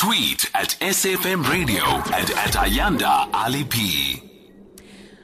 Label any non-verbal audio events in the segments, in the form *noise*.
Tweet at SFM Radio and at Ayanda Allie P.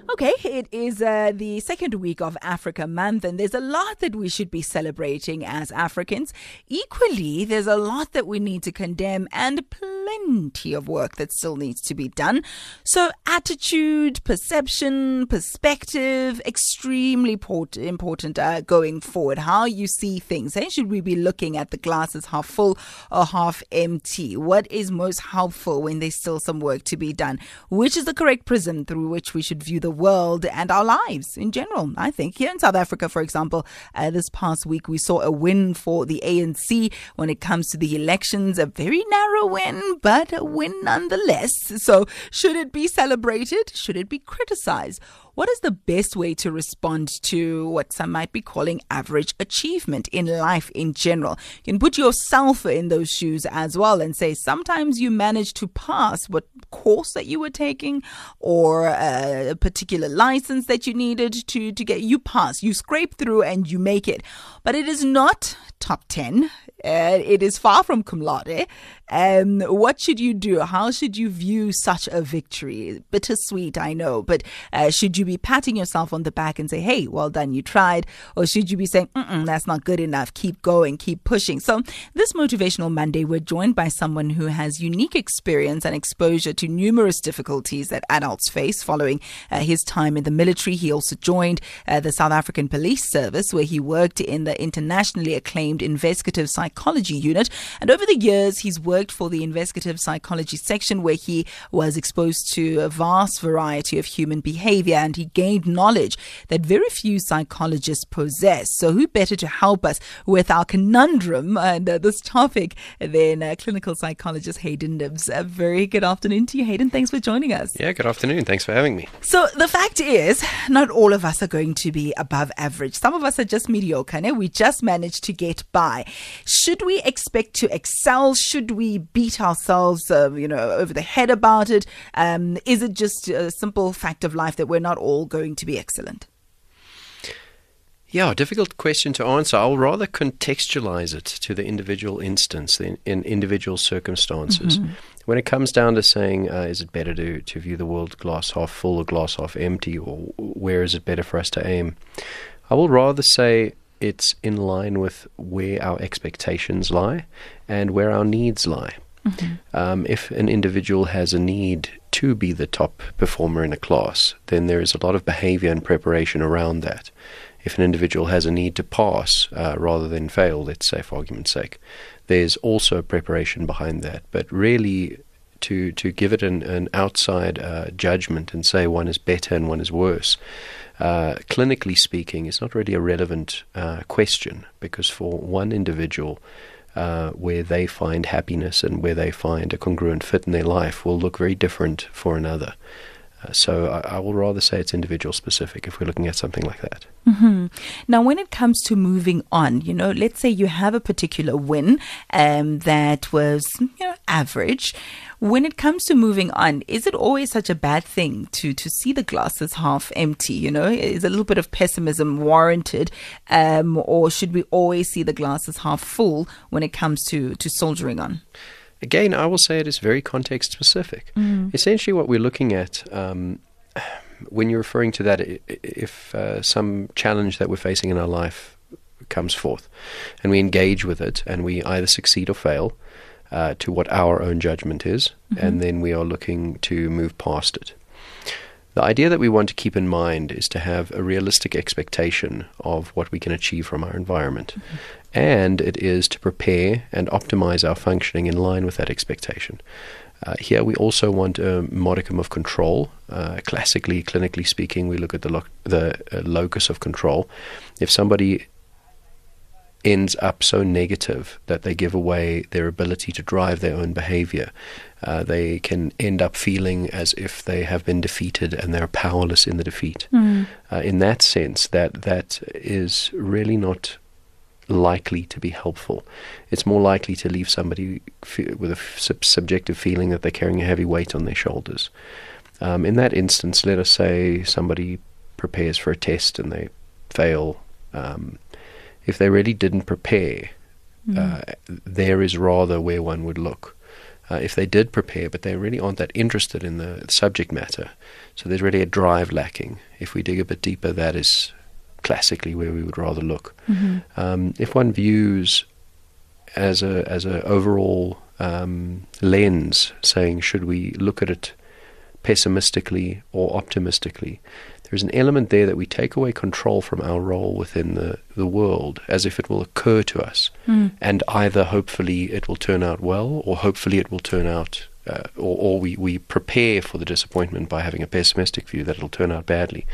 Okay, it is uh, the second week of Africa Month, and there's a lot that we should be celebrating as Africans. Equally, there's a lot that we need to condemn, and plenty of work that still needs to be done. So, attitude, perception, perspective, extremely port- important uh, going forward. How you see things. Hey? Should we be looking at the glasses half full or half empty? What is most helpful when there's still some work to be done? Which is the correct prism through which we should view the world and our lives in general? I think here in South Africa, for example, uh, this past week we saw a win for the ANC when it comes to the elections. A very narrow win, but a win nonetheless. So, should it be celebrated? Should it be criticized? What is the best way to respond to what some might be calling average achievement in life in general? You can put yourself in those shoes as well and say sometimes you manage to pass what course that you were taking or uh, a particular license that you needed to, to get you pass. You scrape through and you make it. But it is not top 10. Uh, it is far from cum laude. Um, what should you do? How should you view such a victory? Bittersweet, I know, but uh, should you be patting yourself on the back and say, hey, well done, you tried? Or should you be saying, that's not good enough, keep going, keep pushing? So, this Motivational Monday, we're joined by someone who has unique experience and exposure to numerous difficulties that adults face following uh, his time in the military. He also joined uh, the South African Police Service, where he worked in the internationally acclaimed investigative psychology unit. And over the years, he's worked for the investigative psychology section, where he was exposed to a vast variety of human behavior and he gained knowledge that very few psychologists possess. So, who better to help us with our conundrum and uh, this topic than uh, clinical psychologist Hayden Knibbs? A very good afternoon to you, Hayden. Thanks for joining us. Yeah, good afternoon. Thanks for having me. So, the fact is, not all of us are going to be above average. Some of us are just mediocre. No? We just managed to get by. Should we expect to excel? Should we beat ourselves, uh, you know, over the head about it? Um, is it just a simple fact of life that we're not all going to be excellent? Yeah, difficult question to answer. I'll rather contextualize it to the individual instance, in, in individual circumstances. Mm-hmm. When it comes down to saying, uh, is it better to, to view the world glass half full or glass half empty, or where is it better for us to aim? I will rather say it's in line with where our expectations lie and where our needs lie. Mm-hmm. Um, if an individual has a need to be the top performer in a class, then there is a lot of behavior and preparation around that. If an individual has a need to pass uh, rather than fail, let's say for argument's sake, there's also preparation behind that. But really, to to give it an, an outside uh, judgment and say one is better and one is worse, uh, clinically speaking, it's not really a relevant uh, question because for one individual, uh, where they find happiness and where they find a congruent fit in their life will look very different for another. Uh, so I, I, will rather say it's individual specific if we're looking at something like that. Mm-hmm. Now, when it comes to moving on, you know, let's say you have a particular win um, that was, you know, average. When it comes to moving on, is it always such a bad thing to to see the glass as half empty? You know, is a little bit of pessimism warranted, um, or should we always see the glass as half full when it comes to to soldiering on? Again, I will say it is very context specific. Mm. Essentially, what we're looking at. Um, when you're referring to that, if uh, some challenge that we're facing in our life comes forth and we engage with it and we either succeed or fail uh, to what our own judgment is, mm-hmm. and then we are looking to move past it. The idea that we want to keep in mind is to have a realistic expectation of what we can achieve from our environment. Mm-hmm and it is to prepare and optimize our functioning in line with that expectation. Uh, here, we also want a modicum of control. Uh, classically, clinically speaking, we look at the, lo- the uh, locus of control. If somebody ends up so negative that they give away their ability to drive their own behavior, uh, they can end up feeling as if they have been defeated and they're powerless in the defeat. Mm. in that sense, that that is really not likely to be helpful. It's more likely to leave somebody with a sub- subjective feeling that they're carrying a heavy weight on their shoulders. Um, in that instance, let us say somebody prepares for a test and they fail. Um, if they really didn't prepare, mm. uh, there is rather where one would look. uh, if they did prepare, but they really aren't that interested in the subject matter. So there's really a drive lacking. If we dig a bit deeper, that is classically where we would rather look. Um, if one views as a as a overall um, lens, saying should we look at it pessimistically or optimistically, there's an element there that we take away control from our role within the, the world as if it will occur to us. And either hopefully it will turn out well or hopefully it will turn out, uh, or, or we, we prepare for the disappointment by having a pessimistic view that it'll turn out badly.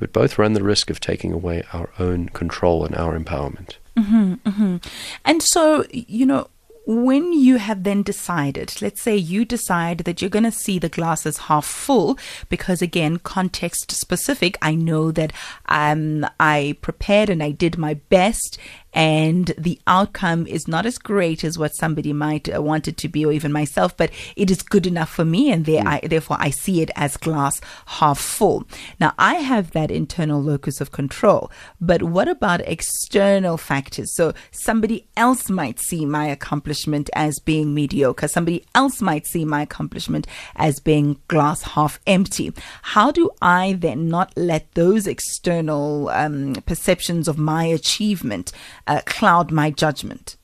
But both run the risk of taking away our own control and our empowerment. Mm-hmm, mm-hmm. And so, you know, when you have then decided, let's say you decide that you're going to see the glasses half full, because again, context specific, I know that um, I prepared and I did my best, and the outcome is not as great as what somebody might uh, want it to be, or even myself, but it is good enough for me, and there I, therefore I see it as glass half full. Now, I have that internal locus of control, but what about external factors? So somebody else might see my accomplishment as being mediocre, somebody else might see my accomplishment as being glass half empty. How do I then not let those external um, perceptions of my achievement uh, cloud my judgment?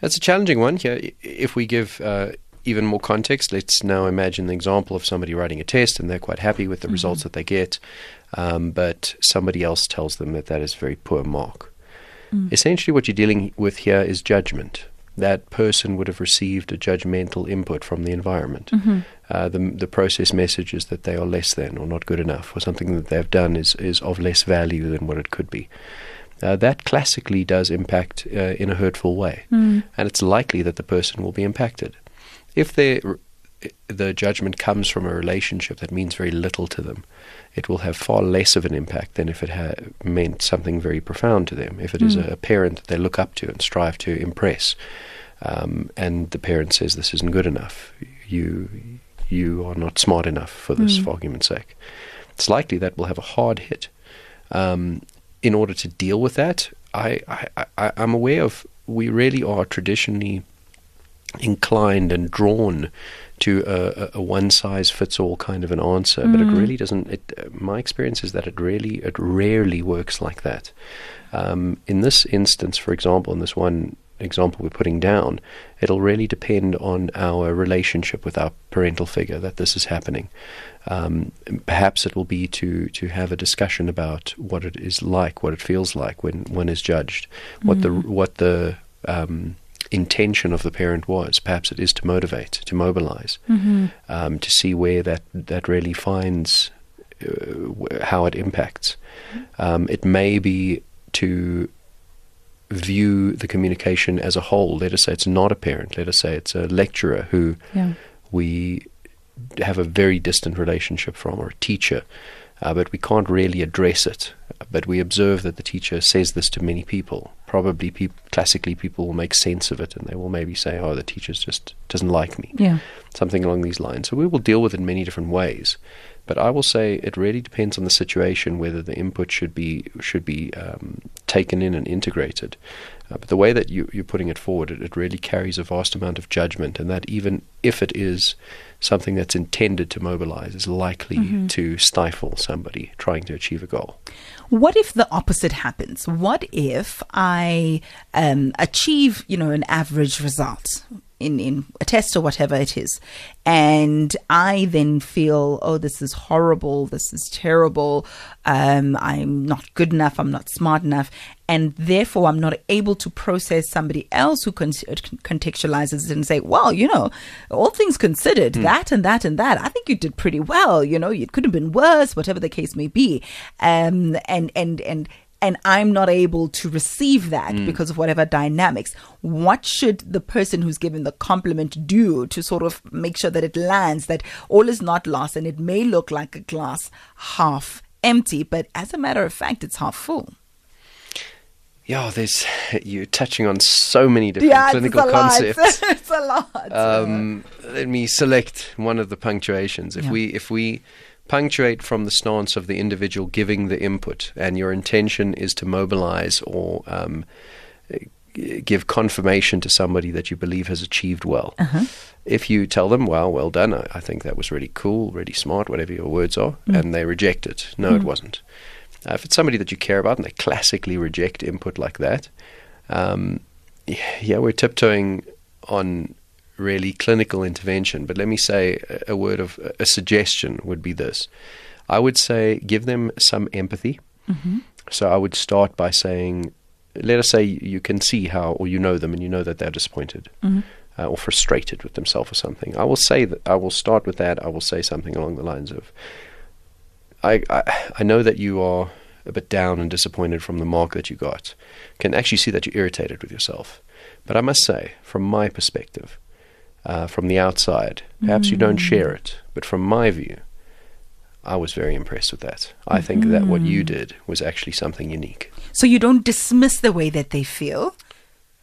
That's a challenging one here. If we give uh, even more context, let's now imagine the example of somebody writing a test and they're quite happy with the results that they get, um, but somebody else tells them that that is a very poor mark. Essentially, what you're dealing with here is judgment. That person would have received a judgmental input from the environment. Uh, the, the process messages that they are less than or not good enough, or something that they've done is, is of less value than what it could be. Uh, that classically does impact uh, in a hurtful way, and it's likely that the person will be impacted. If the judgment comes from a relationship that means very little to them, it will have far less of an impact than if it ha- meant something very profound to them. If it is a, a parent that they look up to and strive to impress, um, and the parent says this isn't good enough, you you are not smart enough for this, for argument's sake, it's likely that will have a hard hit. Um, in order to deal with that, I, I, I I'm aware of we really are traditionally inclined and drawn to a, a- a one size fits all kind of an answer, but it really doesn't. It, my experience is that it really, it rarely works like that. Um, in this instance, for example, in this one example we're putting down, it'll really depend on our relationship with our parental figure that this is happening. Um, perhaps it will be to to have a discussion about what it is like, what it feels like when one is judged, what the what the um, intention of the parent was. Perhaps it is to motivate, to mobilize, um, to see where that that really finds uh, how it impacts. Um, it may be to view the communication as a whole. Let us say it's not a parent. Let us say it's a lecturer who Yeah. we have a very distant relationship from, or a teacher, uh, but we can't really address it. But we observe that the teacher says this to many people. Probably, peop- classically, people will make sense of it, and they will maybe say, "Oh, the teacher just doesn't like me." Yeah. something along these lines. So we will deal with it in many different ways. But I will say it really depends on the situation whether the input should be should be um, taken in and integrated. Uh, but the way that you, you're putting it forward, it, it really carries a vast amount of judgment, and that even if it is something that's intended to mobilize, is likely to stifle somebody trying to achieve a goal. What if the opposite happens? What if I um, achieve, you know, an average result in, in a test or whatever it is, and I then feel, oh, this is horrible, this is terrible, um, I'm not good enough, I'm not smart enough, and therefore I'm not able to process somebody else who con- contextualizes it and say, well, you know, all things considered, that and that and that, I think you did pretty well. You know, it could have been worse, whatever the case may be. Um, and and and and I'm not able to receive that because of whatever dynamics. What should the person who's given the compliment do to sort of make sure that it lands, that all is not lost, and it may look like a glass half empty, but as a matter of fact, it's half full. Yeah, there's you're touching on so many different Yeah, clinical it's a lot. concepts. *laughs* it's a lot. Um, let me select one of the punctuations. If Yeah. we if we punctuate from the stance of the individual giving the input, and your intention is to mobilize or um, give confirmation to somebody that you believe has achieved well. If you tell them, "Well, well done. I, I think that was really cool, really smart, whatever your words are," and they reject it, no, it wasn't. Uh, if it's somebody that you care about and they classically reject input like that, um, yeah, we're tiptoeing on really clinical intervention. But let me say a, a word of a suggestion would be this: I would say give them some empathy. So I would start by saying, let us say you can see how, or you know them, and you know that they're disappointed uh, or frustrated with themselves or something. I will say that I will start with that. I will say something along the lines of, I, I I know that you are a bit down and disappointed from the mark that you got. Can actually see that you're irritated with yourself. But I must say, from my perspective, uh, from the outside, perhaps you don't share it, but from my view, I was very impressed with that. I think that what you did was actually something unique. So you don't dismiss the way that they feel.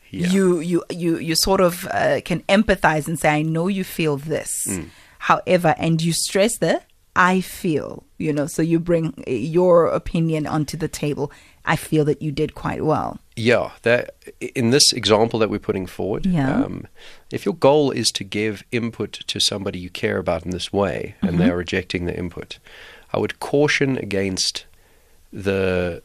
Yeah. You you you you sort of uh, can empathize and say, "I know you feel this." Mm. However, and you stress the "I feel." You know, so you bring uh, your opinion onto the table. I feel that you did quite well. Yeah, that in this example that we're putting forward, Yeah. um, if your goal is to give input to somebody you care about in this way, and they are rejecting the input, I would caution against the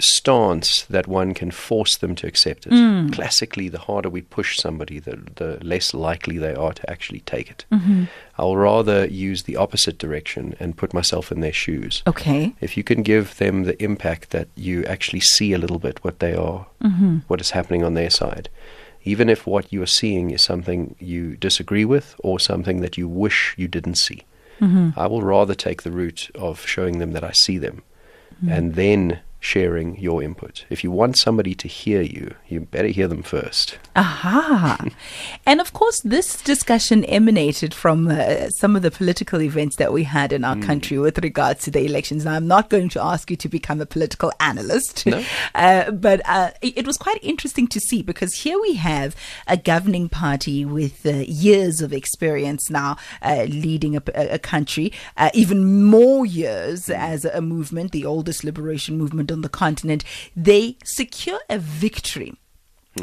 stance that one can force them to accept it. Mm. Classically, the harder we push somebody, the the less likely they are to actually take it. Mm-hmm. I'll rather use the opposite direction and put myself in their shoes Okay. if you can give them the impact that you actually see a little bit what they are, mm-hmm. what is happening on their side, even if what you are seeing is something you disagree with or something that you wish you didn't see, mm-hmm. I will rather take the route of showing them that I see them mm. and then sharing your input. If you want somebody to hear you, you better hear them first. Aha. and of course, this discussion emanated from uh, some of the political events that we had in our country with regards to the elections. Now, I'm not going to ask you to become a political analyst, No. *laughs* uh, but uh, it, was quite interesting to see because here we have a governing party with uh, years of experience now uh, leading a, a country, uh, even more years as a movement, the oldest liberation movement on the continent. They secure a victory.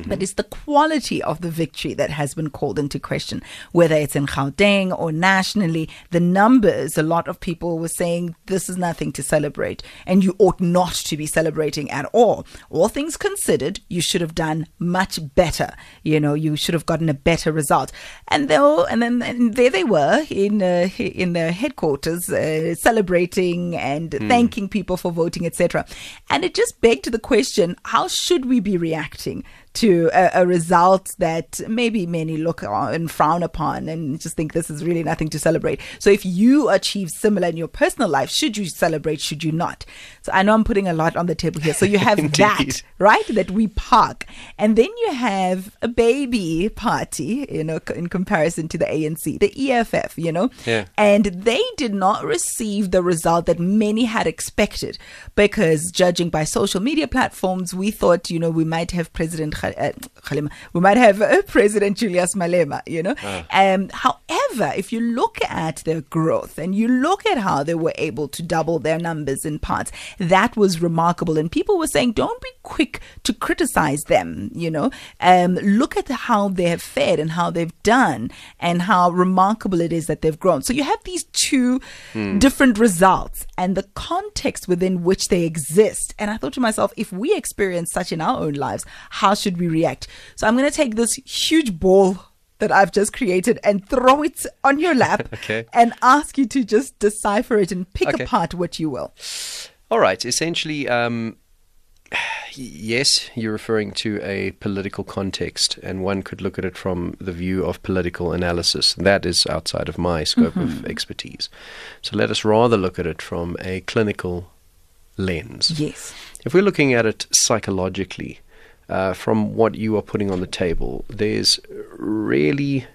But it's the quality of the victory that has been called into question, whether it's in Gauteng or nationally. The numbers, a lot of people were saying this is nothing to celebrate, and you ought not to be celebrating at all. All things considered, you should have done much better. You know, you should have gotten a better result. And though, and then and there they were in uh, in the headquarters uh, celebrating and thanking people for voting, etc. And it just begged the question: How should we be reacting? To a, a result that maybe many look on and frown upon and just think this is really nothing to celebrate. So if you achieve similar in your personal life, should you celebrate? Should you not? So I know I'm putting a lot on the table here. So you have *laughs* that, right? That we park. And then you have a baby party, you know, in comparison to the ANC, the EFF, you know? Yeah. And they did not receive the result that many had expected because judging by social media platforms, we thought, you know, we might have President Kha- uh, we might have uh, *laughs* President Julius Malema, you know. Um, however, if you look at their growth and you look at how they were able to double their numbers in parts, that was remarkable. And people were saying, don't be quick to criticize them, you know. Um, look at how they have fared and how they've done and how remarkable it is that they've grown. So you have these two different results and the context within which they exist. And I thought to myself, if we experience such in our own lives, how should we react? So I'm going to take this huge ball that I've just created and throw it on your lap *laughs* Okay. and ask you to just decipher it and pick Okay. apart what you will. All right. Essentially, um, yes, you're referring to a political context, and one could look at it from the view of political analysis. That is outside of my scope of expertise. So let us rather look at it from a clinical lens. Yes. If we're looking at it psychologically, uh, from what you are putting on the table, there's really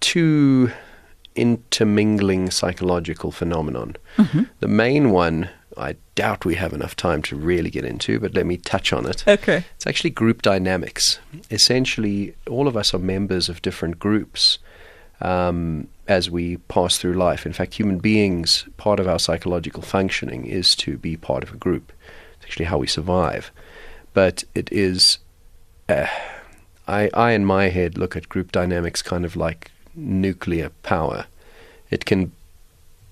two intermingling psychological phenomenon. The main one, I doubt we have enough time to really get into, but let me touch on it. Okay. It's actually group dynamics. Essentially, all of us are members of different groups um, as we pass through life. In fact, human beings, part of our psychological functioning is to be part of a group. It's actually how we survive. But it is uh, I, I, in my head, look at group dynamics kind of like nuclear power. It can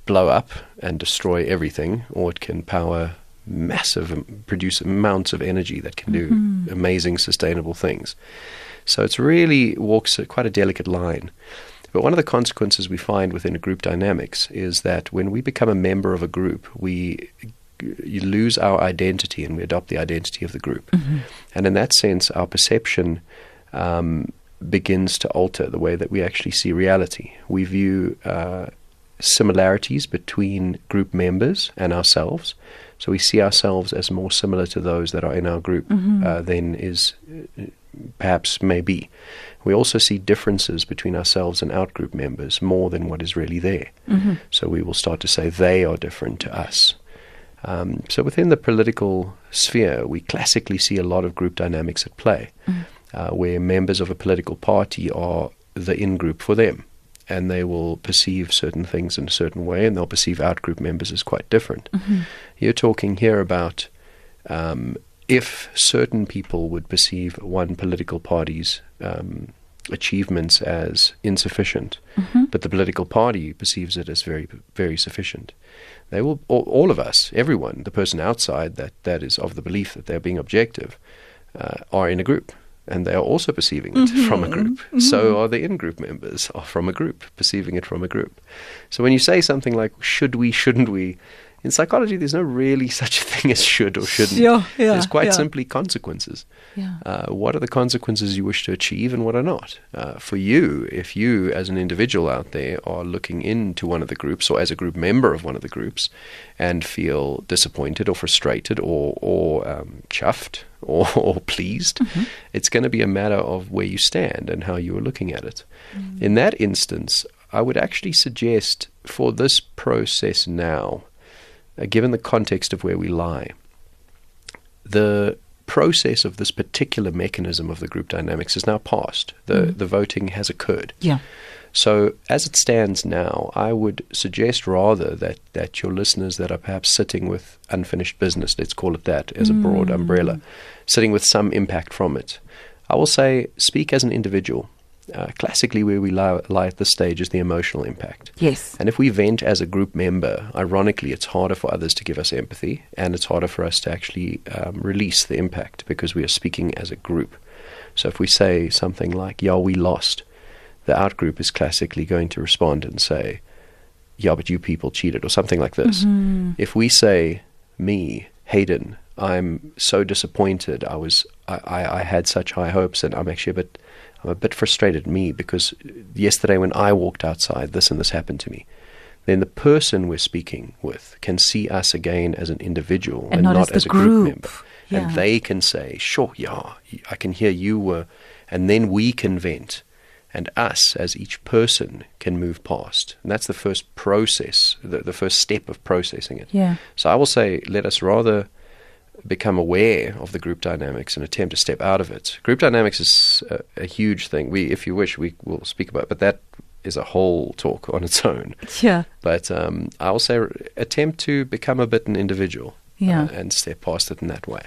blow up and destroy everything, or it can power massive, um, produce amounts of energy that can do mm-hmm. amazing, sustainable things. So it's really walks a, quite a delicate line. But one of the consequences we find within a group dynamics is that when we become a member of a group, we you lose our identity and we adopt the identity of the group. Mm-hmm. And in that sense, our perception um, begins to alter the way that we actually see reality. We view uh, similarities between group members and ourselves. So we see ourselves as more similar to those that are in our group mm-hmm. uh, than is perhaps may be. We also see differences between ourselves and outgroup members more than what is really there. Mm-hmm. So we will start to say they are different to us. Um, so within the political sphere, we classically see a lot of group dynamics at play, mm-hmm. uh, where members of a political party are the in group for them and they will perceive certain things in a certain way, and they'll perceive out group members as quite different. Mm-hmm. You're talking here about um, if certain people would perceive one political party's um, achievements as insufficient, mm-hmm. but the political party perceives it as very, very sufficient. They will, all, all, of us, everyone, the person outside that, that is of the belief that they're being objective, uh, are in a group and they are also perceiving it mm-hmm. from a group. Mm-hmm. So are the in group members are from a group, perceiving it from a group. So when you say something like, should we, shouldn't we, in psychology, there's no really *laughs* such a thing as should or shouldn't. Yeah, yeah, there's quite yeah. simply consequences. Yeah. Uh, what are the consequences you wish to achieve and what are not? Uh, for you, if you as an individual out there are looking into one of the groups or as a group member of one of the groups and feel disappointed or frustrated or, or um, chuffed *laughs* or, or pleased, mm-hmm. it's going to be a matter of where you stand and how you are looking at it. Mm. In that instance, I would actually suggest for this process now, uh, given the context of where we lie, the process of this particular mechanism of the group dynamics is now passed. The mm. the voting has occurred. Yeah. So as it stands now, I would suggest rather that, that your listeners that are perhaps sitting with unfinished business, let's call it that as mm. a broad umbrella, sitting with some impact from it. I will say speak as an individual. Uh, classically, where we lie, lie, at this stage is the emotional impact. Yes. And if we vent as a group member, ironically, it's harder for others to give us empathy, and it's harder for us to actually um, release the impact because we are speaking as a group. So if we say something like, "Yeah, we lost," the outgroup is classically going to respond and say, "Yeah, but you people cheated," or something like this. Mm-hmm. If we say, "Me, Hayden, I'm so disappointed. I was, I, I, I had such high hopes, and I'm actually a bit." I'm a bit frustrated me because yesterday when I walked outside, this and this happened to me. Then the person we're speaking with can see us again as an individual and, and not, not, as, as a group, group member. Yeah. And they can say, sure, yeah, I can hear you were. And then we can vent. And us, as each person, can move past. And that's the first process, the, the first step of processing it. Yeah. So I will say, let us rather become aware of the group dynamics and attempt to step out of it. Group dynamics is a, a huge thing. We, if you wish, we will speak about, it, but that is a whole talk on its own. Yeah. But um, I'll say attempt to become a bit an individual. Yeah. Uh, and step past it in that way.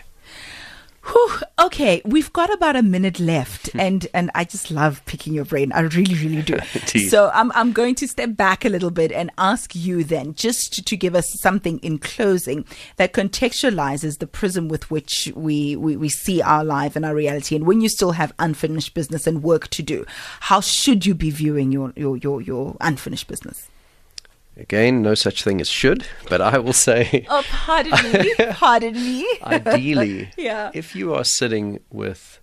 Whew, okay, we've got about a minute left, hmm. and and I just love picking your brain. I really, really do. *laughs* so I'm I'm going to step back a little bit and ask you then, just to, to, give us something in closing that contextualizes the prism with which we, we we see our life and our reality. And when you still have unfinished business and work to do, how should you be viewing your your your, your unfinished business? Again, no such thing as should, but I will say. Oh, pardon me. *laughs* pardon me. ideally, *laughs* yeah. if you are sitting with.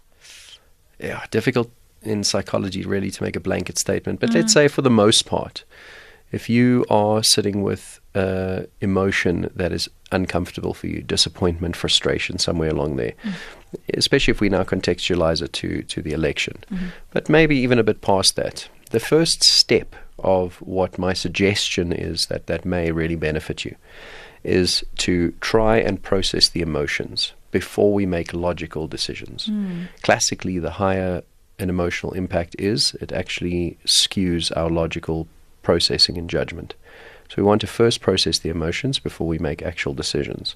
Yeah, difficult in psychology really to make a blanket statement, but mm. let's say for the most part, if you are sitting with uh, emotion that is uncomfortable for you, disappointment, frustration, somewhere along there, mm. especially if we now contextualize it to, to the election, mm-hmm. but maybe even a bit past that, the first step of what my suggestion is that that may really benefit you is to try and process the emotions before we make logical decisions. Mm. Classically, the higher an emotional impact is, it actually skews our logical processing and judgment. So we want to first process the emotions before we make actual decisions.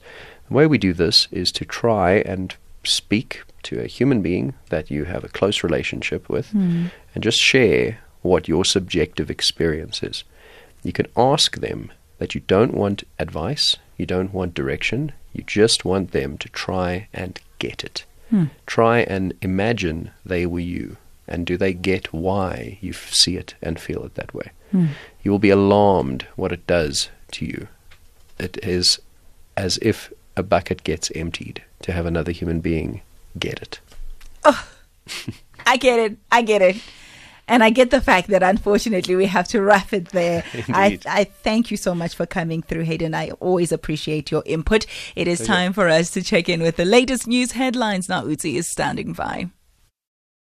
The way we do this is to try and speak to a human being that you have a close relationship with and just share what your subjective experience is. You can ask them that you don't want advice, you don't want direction, you just want them to try and get it. Hmm. Try and imagine they were you. And do they get why you f- see it and feel it that way? Hmm. You will be alarmed what it does to you. It is as if a bucket gets emptied to have another human being get it. I get it. I get it. And I get the fact that unfortunately we have to wrap it there. *laughs* I, I thank you so much for coming through, Hayden. I always appreciate your input. It is time for us to check in with the latest news headlines. Now, Uzi is standing by.